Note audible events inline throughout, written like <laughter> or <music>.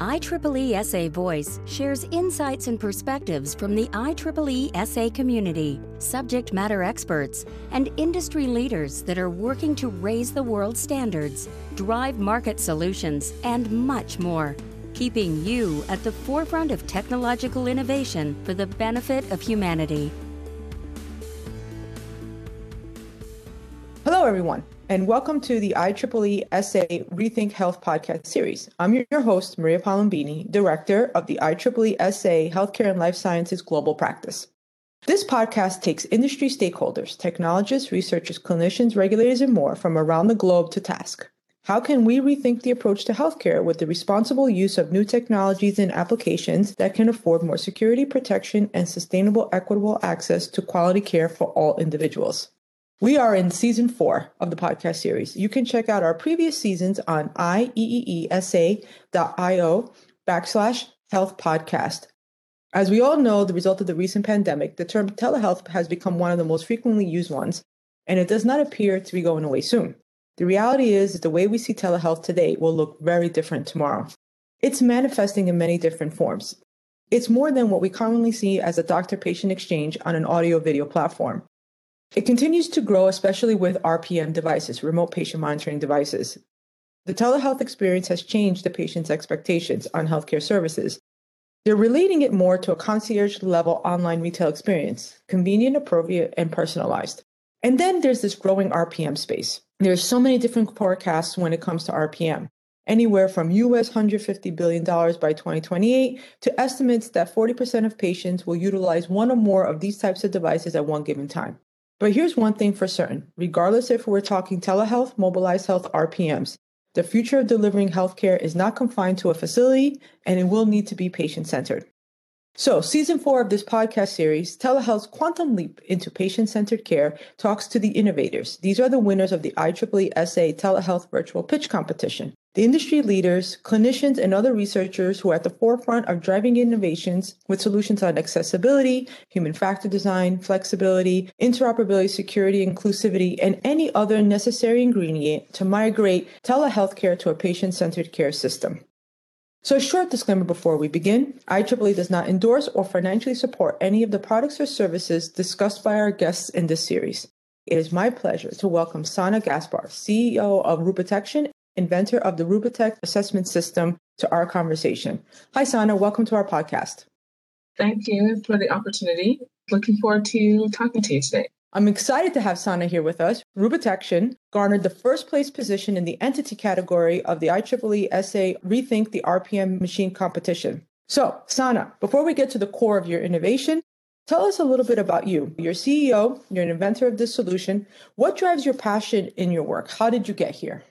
IEEE SA Voice shares insights and perspectives from the IEEE SA community, subject matter experts, and industry leaders that are working to raise the world's standards, drive market solutions, and much more, keeping you at the forefront of technological innovation for the benefit of humanity. Hello, everyone and welcome to the IEEE SA Rethink Health podcast series. I'm your host, Maria Palombini, Director of the IEEE SA Healthcare and Life Sciences Global Practice. This podcast takes industry stakeholders, technologists, researchers, clinicians, regulators, and more from around the globe to task. How can we rethink the approach to healthcare with the responsible use of new technologies and applications that can afford more security, protection, and sustainable, equitable access to quality care for all individuals? We are in season four of the podcast series. You can check out our previous seasons on ieeesa.io backslash health podcast. As we all know, the result of the recent pandemic, the term telehealth has become one of the most frequently used ones, and it does not appear to be going away soon. The reality is that the way we see telehealth today will look very different tomorrow. It's manifesting in many different forms. It's more than what we commonly see as a doctor patient exchange on an audio video platform. It continues to grow, especially with RPM devices, remote patient monitoring devices. The telehealth experience has changed the patient's expectations on healthcare services. They're relating it more to a concierge level online retail experience, convenient, appropriate, and personalized. And then there's this growing RPM space. There's so many different forecasts when it comes to RPM, anywhere from US $150 billion by 2028 to estimates that 40% of patients will utilize one or more of these types of devices at one given time. But here's one thing for certain regardless if we're talking telehealth, mobilized health, RPMs, the future of delivering healthcare is not confined to a facility and it will need to be patient centered. So, season four of this podcast series, Telehealth's Quantum Leap into Patient Centered Care, talks to the innovators. These are the winners of the IEEE SA Telehealth Virtual Pitch Competition. The industry leaders, clinicians, and other researchers who are at the forefront of driving innovations with solutions on accessibility, human factor design, flexibility, interoperability, security, inclusivity, and any other necessary ingredient to migrate telehealthcare to a patient centered care system. So, a short disclaimer before we begin IEEE does not endorse or financially support any of the products or services discussed by our guests in this series. It is my pleasure to welcome Sanna Gaspard, CEO of Rubitection, inventor of the Rubitect assessment system, to our conversation. Hi, Sanna. Welcome to our podcast. Thank you for the opportunity. Looking forward to talking to you today. I'm excited to have Sanna here with us. Rubitection garnered the first place position in the entity category of the IEEE SA Rethink the RPM Machine competition. So, Sanna, before we get to the core of your innovation, tell us a little bit about you. You're CEO, you're an inventor of this solution. What drives your passion in your work? How did you get here?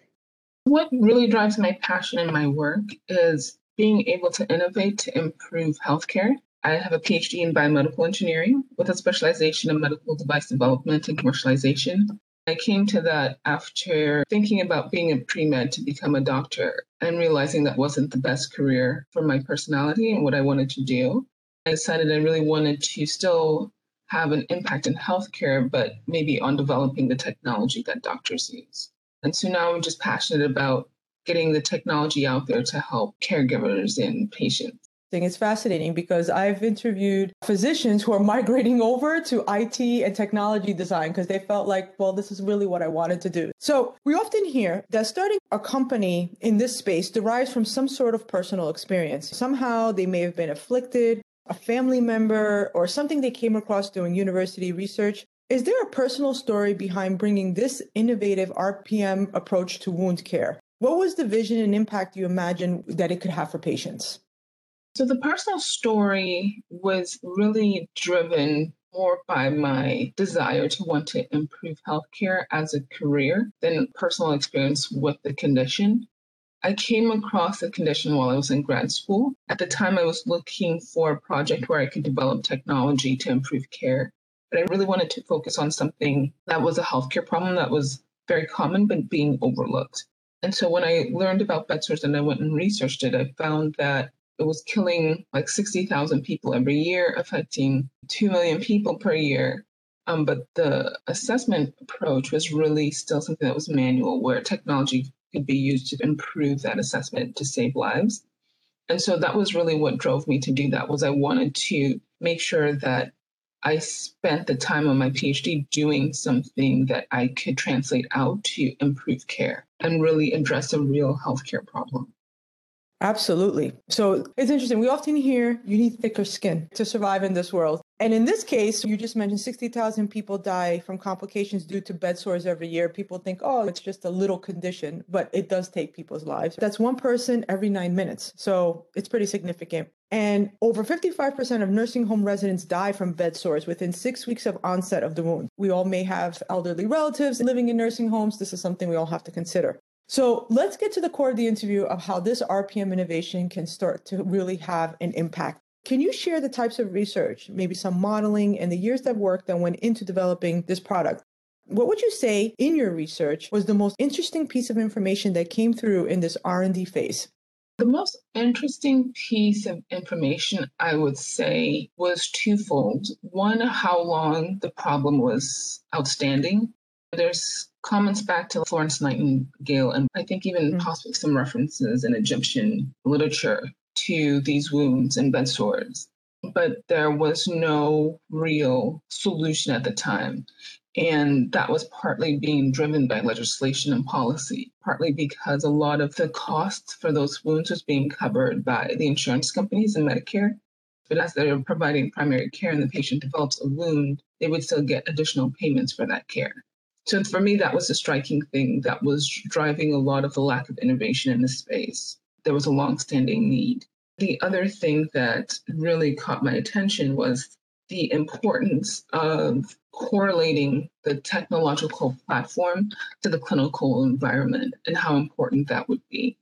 What really drives my passion in my work is being able to innovate to improve healthcare I have a PhD in biomedical engineering with a specialization in medical device development and commercialization. I came to that after thinking about being a pre med to become a doctor and realizing that wasn't the best career for my personality and what I wanted to do. I decided I really wanted to still have an impact in healthcare, but maybe on developing the technology that doctors use. And so now I'm just passionate about getting the technology out there to help caregivers and patients. It's fascinating because I've interviewed physicians who are <laughs> migrating over to IT and technology design because they felt like, well, this is really what I wanted to do. So we often hear that starting a company in this space derives from some sort of personal experience. Somehow they may have been afflicted, a family member, or something they came across doing university research. Is there a personal story behind bringing this innovative RPM approach to wound care? What was the vision and impact you imagined that it could have for patients? So the personal story was really driven more by my desire to want to improve healthcare as a career than personal experience with the condition. I came across the condition while I was in grad school. At the time, I was looking for a project where I could develop technology to improve care. But I really wanted to focus on something that was a healthcare problem that was very common but being overlooked. And so when I learned about bed sores and I went and researched it, I found that it was killing like 60,000 people every year, affecting 2 million people per year. Um, but the assessment approach was really still something that was manual, where technology could be used to improve that assessment to save lives. And so that was really what drove me to do that was I wanted to make sure that I spent the time on my PhD doing something that I could translate out to improve care and really address a real healthcare problem. Absolutely. So it's interesting. We often hear you need thicker skin to survive in this world. And in this case, you just mentioned 60,000 people die from complications due to bed sores every year. People think, oh, it's just a little condition, but it does take people's lives. That's one person every nine minutes. So it's pretty significant. And over 55% of nursing home residents die from bed sores within six weeks of onset of the wound. We all may have elderly relatives living in nursing homes. This is something we all have to consider. So let's get to the core of the interview of how this RPM innovation can start to really have an impact. Can you share the types of research, maybe some modeling and the years of work that went into developing this product? What would you say in your research was the most interesting piece of information that came through in this R&D phase? The most interesting piece of information I would say was twofold. One, how long the problem was outstanding. There's comments back to Florence Nightingale, and I think even mm-hmm. possibly some references in Egyptian literature to these wounds and bed sores. But there was no real solution at the time. And that was partly being driven by legislation and policy, partly because a lot of the costs for those wounds was being covered by the insurance companies and Medicare. But as they're providing primary care and the patient develops a wound, they would still get additional payments for that care. So for me, that was a striking thing that was driving a lot of the lack of innovation in the space. There was a long-standing need. The other thing that really caught my attention was the importance of correlating the technological platform to the clinical environment and how important that would be.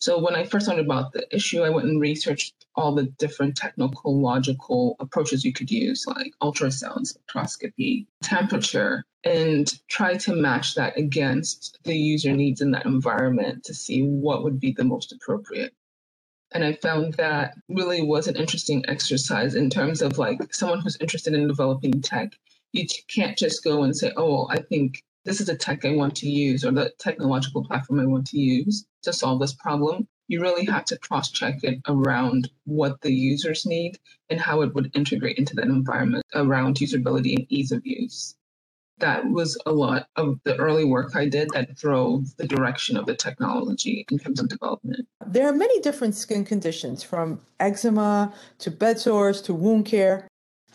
So when I first learned about the issue, I went and researched all the different technical logical approaches you could use, like ultrasound, spectroscopy, temperature, and try to match that against the user needs in that environment to see what would be the most appropriate. And I found that really was an interesting exercise in terms of like someone who's interested in developing tech. You can't just go and say, oh, I think this is the tech I want to use or the technological platform I want to use to solve this problem. You really have to cross check it around what the users need and how it would integrate into that environment around usability and ease of use. That was a lot of the early work I did that drove the direction of the technology in terms of development. There are many different skin conditions from eczema to bed sores to wound care.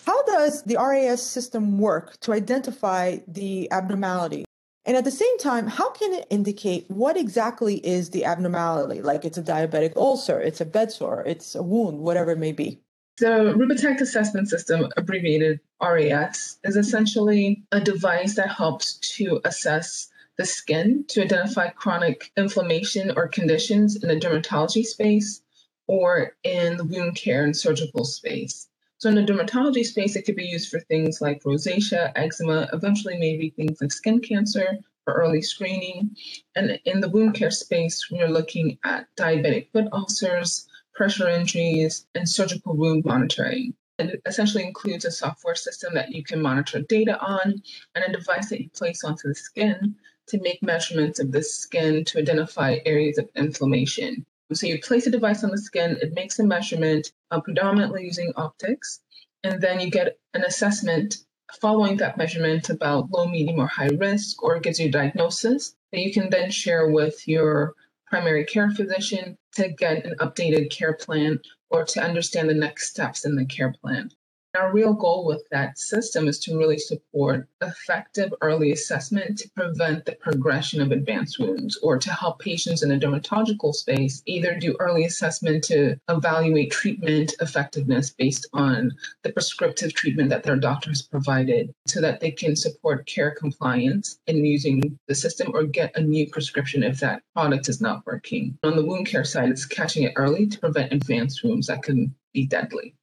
How does the RAS system work to identify the abnormality? And at the same time, how can it indicate what exactly is the abnormality? Like it's a diabetic ulcer, it's a bed sore, it's a wound, whatever it may be. The Rubitect Assessment System, abbreviated RAS, is essentially a device that helps to assess the skin to identify chronic inflammation or conditions in the dermatology space or in the wound care and surgical space. So in the dermatology space, it could be used for things like rosacea, eczema, eventually maybe things like skin cancer for early screening. And in the wound care space, we're looking at diabetic foot ulcers, pressure injuries, and surgical wound monitoring. And it essentially includes a software system that you can monitor data on and a device that you place onto the skin to make measurements of the skin to identify areas of inflammation. So you place a device on the skin, it makes a measurement, uh, predominantly using optics, and then you get an assessment following that measurement about low, medium, or high risk, or gives you a diagnosis that you can then share with your primary care physician to get an updated care plan or to understand the next steps in the care plan. Our real goal with that system is to really support effective early assessment to prevent the progression of advanced wounds or to help patients in the dermatological space either do early assessment to evaluate treatment effectiveness based on the prescriptive treatment that their doctor has provided so that they can support care compliance in using the system or get a new prescription if that product is not working. On the wound care side, it's catching it early to prevent advanced wounds that can be deadly.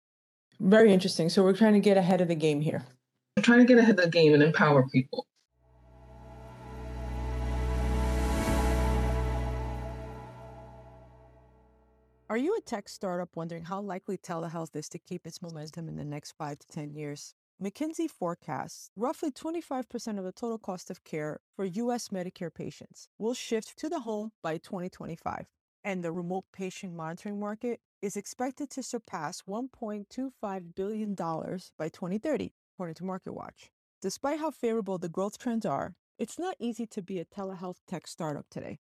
Very interesting. So we're trying to get ahead of the game here. We're trying to get ahead of the game and empower people. Are you a tech startup wondering how likely telehealth is to keep its momentum in the next five to 10 years? McKinsey forecasts roughly 25% of the total cost of care for US Medicare patients will shift to the home by 2025. And the remote patient monitoring market is expected to surpass $1.25 billion by 2030, according to MarketWatch. Despite how favorable the growth trends are, it's not easy to be a telehealth tech startup today.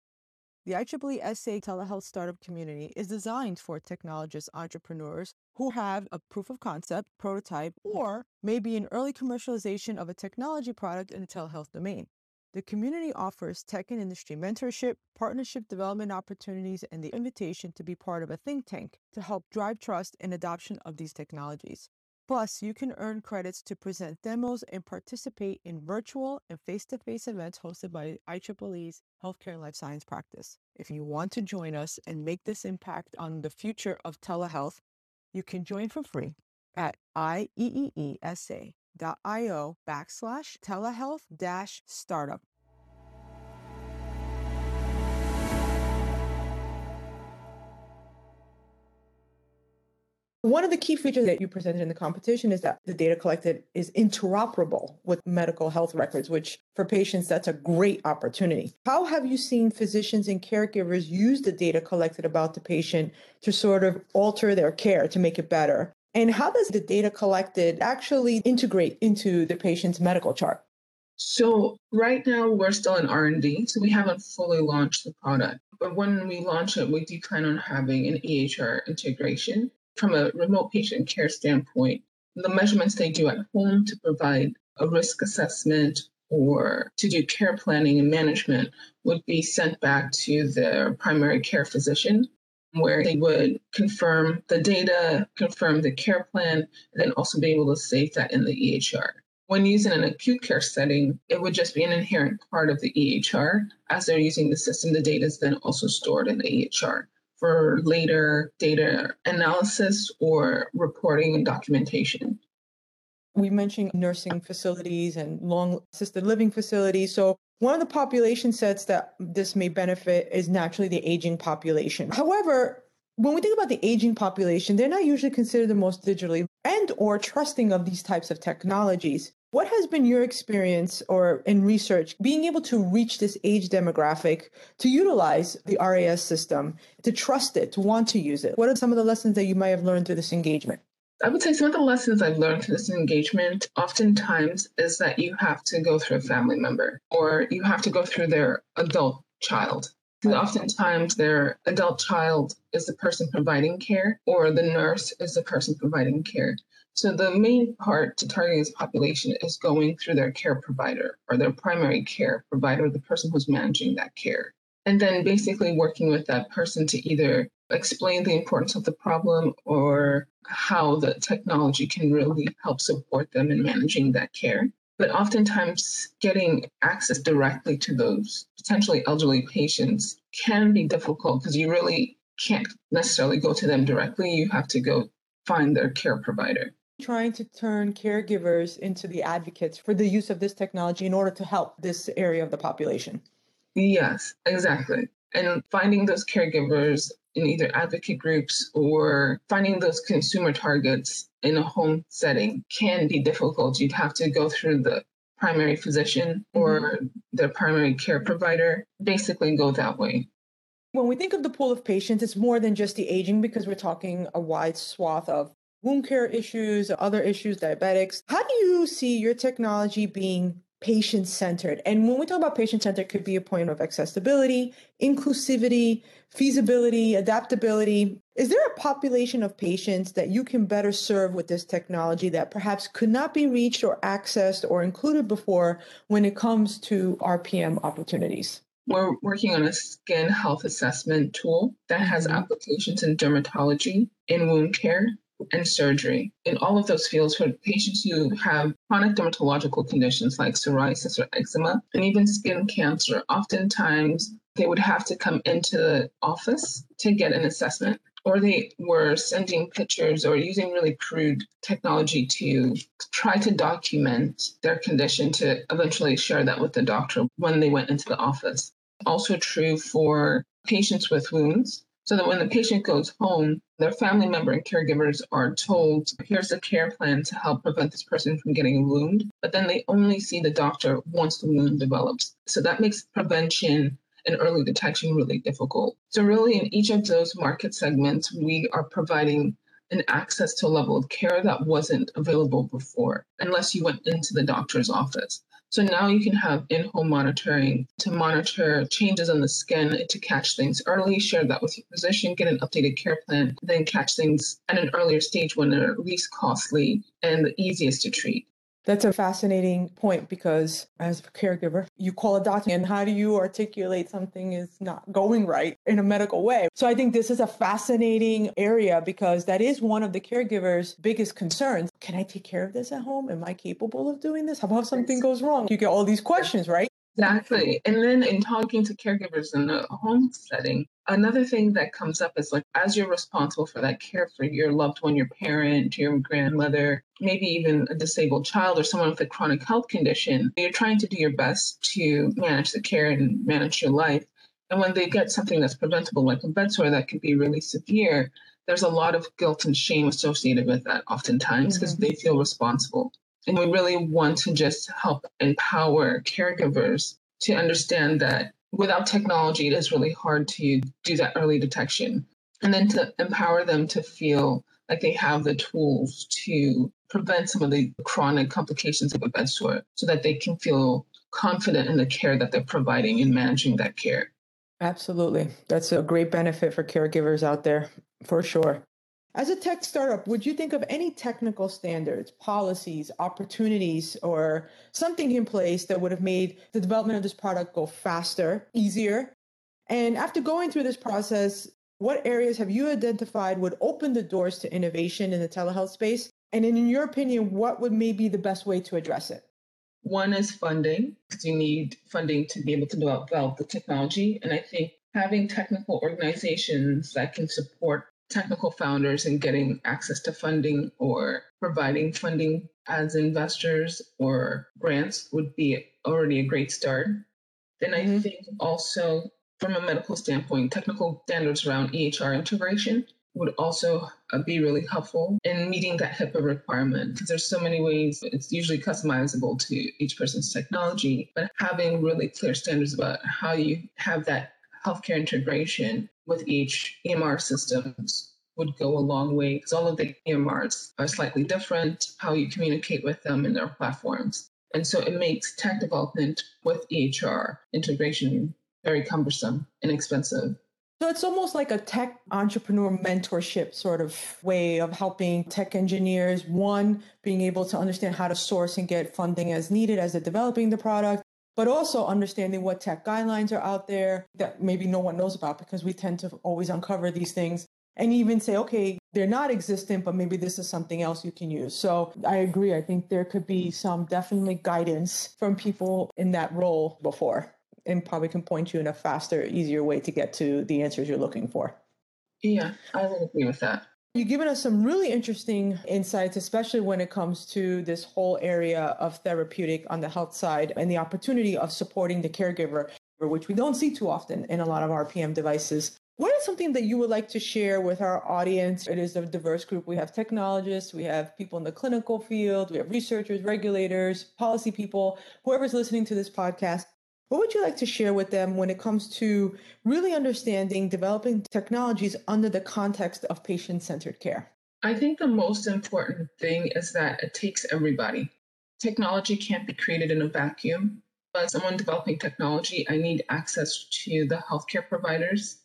The IEEE SA telehealth startup community is designed for technologist entrepreneurs who have a proof of concept, prototype, or maybe an early commercialization of a technology product in the telehealth domain. The community offers tech and industry mentorship, partnership development opportunities, and the invitation to be part of a think tank to help drive trust and adoption of these technologies. Plus, you can earn credits to present demos and participate in virtual and face to face events hosted by IEEE's Healthcare Life Science practice. If you want to join us and make this impact on the future of telehealth, you can join for free at ieeesa.io backslash telehealth dash startup. One of the key features that you presented in the competition is that the data collected is interoperable with medical health records, which for patients, that's a great opportunity. How have you seen physicians and caregivers use the data collected about the patient to sort of alter their care to make it better? And how does the data collected actually integrate into the patient's medical chart? So right now we're still in R&D, so we haven't fully launched the product. But when we launch it, we do plan on having an EHR integration from a remote patient care standpoint, the measurements they do at home to provide a risk assessment or to do care planning and management would be sent back to their primary care physician, where they would confirm the data, confirm the care plan, and then also be able to save that in the EHR. When used in an acute care setting, it would just be an inherent part of the EHR. As they're using the system, the data is then also stored in the EHR for later data analysis or reporting and documentation. We mentioned nursing facilities and long assisted living facilities. So, one of the population sets that this may benefit is naturally the aging population. However, when we think about the aging population, they're not usually considered the most digitally and or trusting of these types of technologies. What has been your experience or in research being able to reach this age demographic to utilize the RAS system, to trust it, to want to use it? What are some of the lessons that you might have learned through this engagement? I would say some of the lessons I've learned through this engagement oftentimes is that you have to go through a family member or you have to go through their adult child. Because Oftentimes, their adult child is the person providing care, or the nurse is the person providing care. So the main part to targeting this population is going through their care provider or their primary care provider, the person who's managing that care. And then basically working with that person to either explain the importance of the problem or how the technology can really help support them in managing that care. But oftentimes, getting access directly to those potentially elderly patients can be difficult because you really can't necessarily go to them directly. You have to go find their care provider trying to turn caregivers into the advocates for the use of this technology in order to help this area of the population. Yes, exactly. And finding those caregivers in either advocate groups or finding those consumer targets in a home setting can be difficult. You'd have to go through the primary physician or mm-hmm. their primary care provider, basically go that way. When we think of the pool of patients, it's more than just the aging because we're talking a wide swath of wound care issues, other issues, diabetics. How do you see your technology being patient centered? And when we talk about patient centered, could be a point of accessibility, inclusivity, feasibility, adaptability. Is there a population of patients that you can better serve with this technology that perhaps could not be reached or accessed or included before when it comes to RPM opportunities? We're working on a skin health assessment tool that has mm-hmm. applications in dermatology, in wound care, and surgery. In all of those fields, for patients who have chronic dermatological conditions like psoriasis or eczema, and even skin cancer, oftentimes they would have to come into the office to get an assessment. Or they were sending pictures or using really crude technology to try to document their condition to eventually share that with the doctor when they went into the office. Also true for patients with wounds so that when the patient goes home, their family member and caregivers are told, here's a care plan to help prevent this person from getting a wound. But then they only see the doctor once the wound develops. So that makes prevention and early detection really difficult. So, really, in each of those market segments, we are providing an access to a level of care that wasn't available before, unless you went into the doctor's office. So now you can have in home monitoring to monitor changes in the skin to catch things early, share that with your physician, get an updated care plan, then catch things at an earlier stage when they're least costly and the easiest to treat. That's a fascinating point because as a caregiver, you call a doctor and how do you articulate something is not going right in a medical way? So I think this is a fascinating area because that is one of the caregiver's biggest concerns. Can I take care of this at home? Am I capable of doing this? How about if something goes wrong? You get all these questions, right? Exactly. And then in talking to caregivers in a home setting, another thing that comes up is like as you're responsible for that care for your loved one, your parent, your grandmother, maybe even a disabled child or someone with a chronic health condition, you're trying to do your best to manage the care and manage your life. And when they get something that's preventable, like a bed sore that can be really severe, there's a lot of guilt and shame associated with that oftentimes because mm-hmm. they feel responsible. And we really want to just help empower caregivers to understand that without technology, it is really hard to do that early detection. And then to empower them to feel like they have the tools to prevent some of the chronic complications of a bed sore so that they can feel confident in the care that they're providing and managing that care. Absolutely. That's a great benefit for caregivers out there, for sure. As a tech startup, would you think of any technical standards, policies, opportunities, or something in place that would have made the development of this product go faster, easier? And after going through this process, what areas have you identified would open the doors to innovation in the telehealth space? And in your opinion, what would maybe be the best way to address it? One is funding, because you need funding to be able to develop the technology. And I think having technical organizations that can support technical founders and getting access to funding or providing funding as investors or grants would be already a great start. Then I mm-hmm. think also from a medical standpoint, technical standards around EHR integration would also uh, be really helpful in meeting that HIPAA requirement because there's so many ways it's usually customizable to each person's technology, but having really clear standards about how you have that healthcare integration with each EMR systems would go a long way because all of the EMRs are slightly different, how you communicate with them in their platforms. And so it makes tech development with EHR integration very cumbersome and expensive. So it's almost like a tech entrepreneur mentorship sort of way of helping tech engineers, one, being able to understand how to source and get funding as needed as they're developing the product, but also understanding what tech guidelines are out there that maybe no one knows about because we tend to always uncover these things and even say, okay, they're not existent, but maybe this is something else you can use. So I agree. I think there could be some definitely guidance from people in that role before and probably can point you in a faster, easier way to get to the answers you're looking for. Yeah, I would agree with that. You've given us some really interesting insights, especially when it comes to this whole area of therapeutic on the health side and the opportunity of supporting the caregiver, which we don't see too often in a lot of RPM devices. What is something that you would like to share with our audience? It is a diverse group. We have technologists, we have people in the clinical field, we have researchers, regulators, policy people, whoever's listening to this podcast. What would you like to share with them when it comes to really understanding developing technologies under the context of patient centered care? I think the most important thing is that it takes everybody. Technology can't be created in a vacuum. As someone developing technology, I need access to the healthcare providers.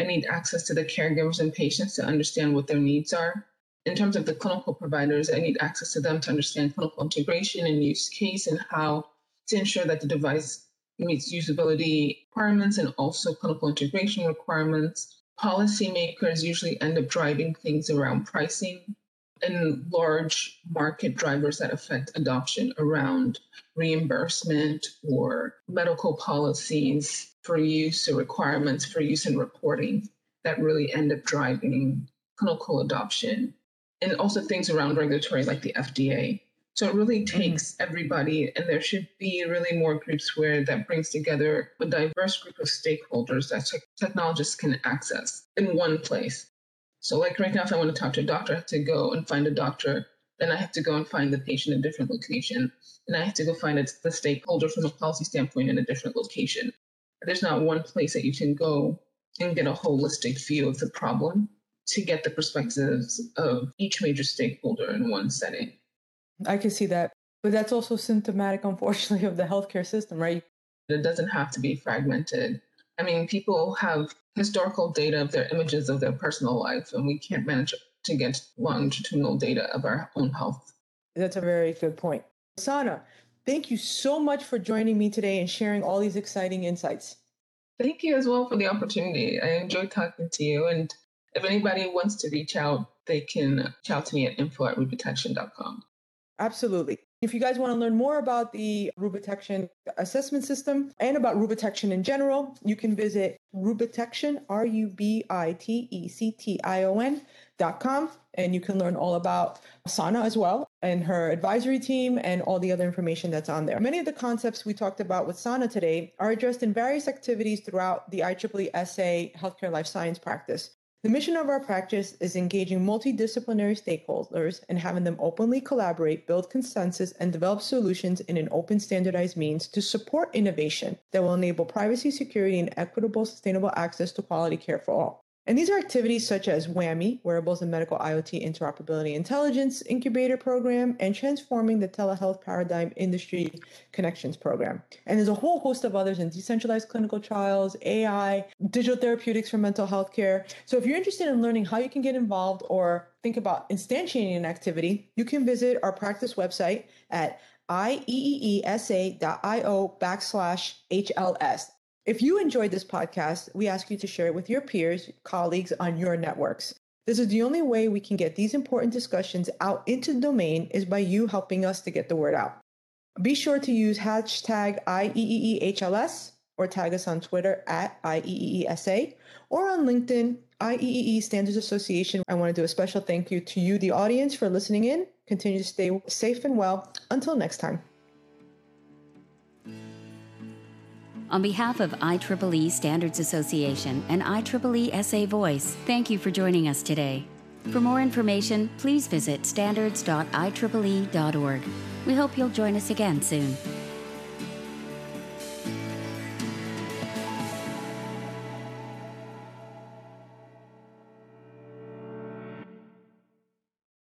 I need access to the caregivers and patients to understand what their needs are. In terms of the clinical providers, I need access to them to understand clinical integration and use case and how to ensure that the device meets usability requirements and also clinical integration requirements. Policymakers usually end up driving things around pricing and large market drivers that affect adoption around reimbursement or medical policies for use or requirements for use and reporting that really end up driving clinical adoption. And also things around regulatory like the FDA. So it really mm-hmm. takes mm-hmm. everybody, and there should be really more groups where that brings together a diverse group of stakeholders that te- technologists can access in one place. So, like right now, if I want to talk to a doctor, I have to go and find a doctor. Then I have to go and find the patient in a different location. And I have to go find the stakeholder from a policy standpoint in a different location. there's not one place that you can go and get a holistic view of the problem to get the perspectives of each major stakeholder in one setting. I can see that. But that's also symptomatic, unfortunately, <laughs> of the healthcare system, right? It doesn't have to be fragmented. I mean, people have historical data of their images of their personal life, and we can't manage to get longitudinal data of our own health. That's a very good point. Sanna, thank you so much for joining me today and sharing all these exciting insights. Thank you as well for the opportunity. I enjoyed talking to you. And if anybody wants to reach out, they can reach out to me at info at. Absolutely. If you guys want to learn more about the Rubitection assessment system and about Rubitection in general, you can visit R-U-B-I-T-E-C-T-I-O-N dot com, and you can learn all about Sanna as well and her advisory team and all the other information that's on there. Many of the concepts we talked about with Sanna today are addressed in various activities throughout the IEEE SA Healthcare Life Science practice. The mission of our practice is engaging multidisciplinary stakeholders and having them openly collaborate, build consensus, and develop solutions in an open standardized means to support innovation that will enable privacy, security, and equitable, sustainable access to quality care for all. And these are activities such as WAMI, Wearables and Medical IoT Interoperability Intelligence Incubator Program, and Transforming the Telehealth Paradigm Industry Connections Program. And there's a whole host of others in decentralized clinical trials, AI, digital therapeutics for mental health care. So if you're interested in learning how you can get involved or think about instantiating an activity, you can visit our practice website at ieeesa.io backslash HLS. If you enjoyed this podcast, we ask you to share it with your peers, colleagues on your networks. This is the only way we can get these important discussions out into the domain is by you helping us to get the word out. Be sure to use hashtag IEEEHLS or tag us on Twitter at IEEESA or on LinkedIn, IEEE Standards Association. I want to do a special thank you to you, the audience, for listening in. Continue to stay safe and well. Until next time. On behalf of IEEE Standards Association and IEEE SA Voice, thank you for joining us today. For more information, please visit standards.ieee.org. We hope you'll join us again soon.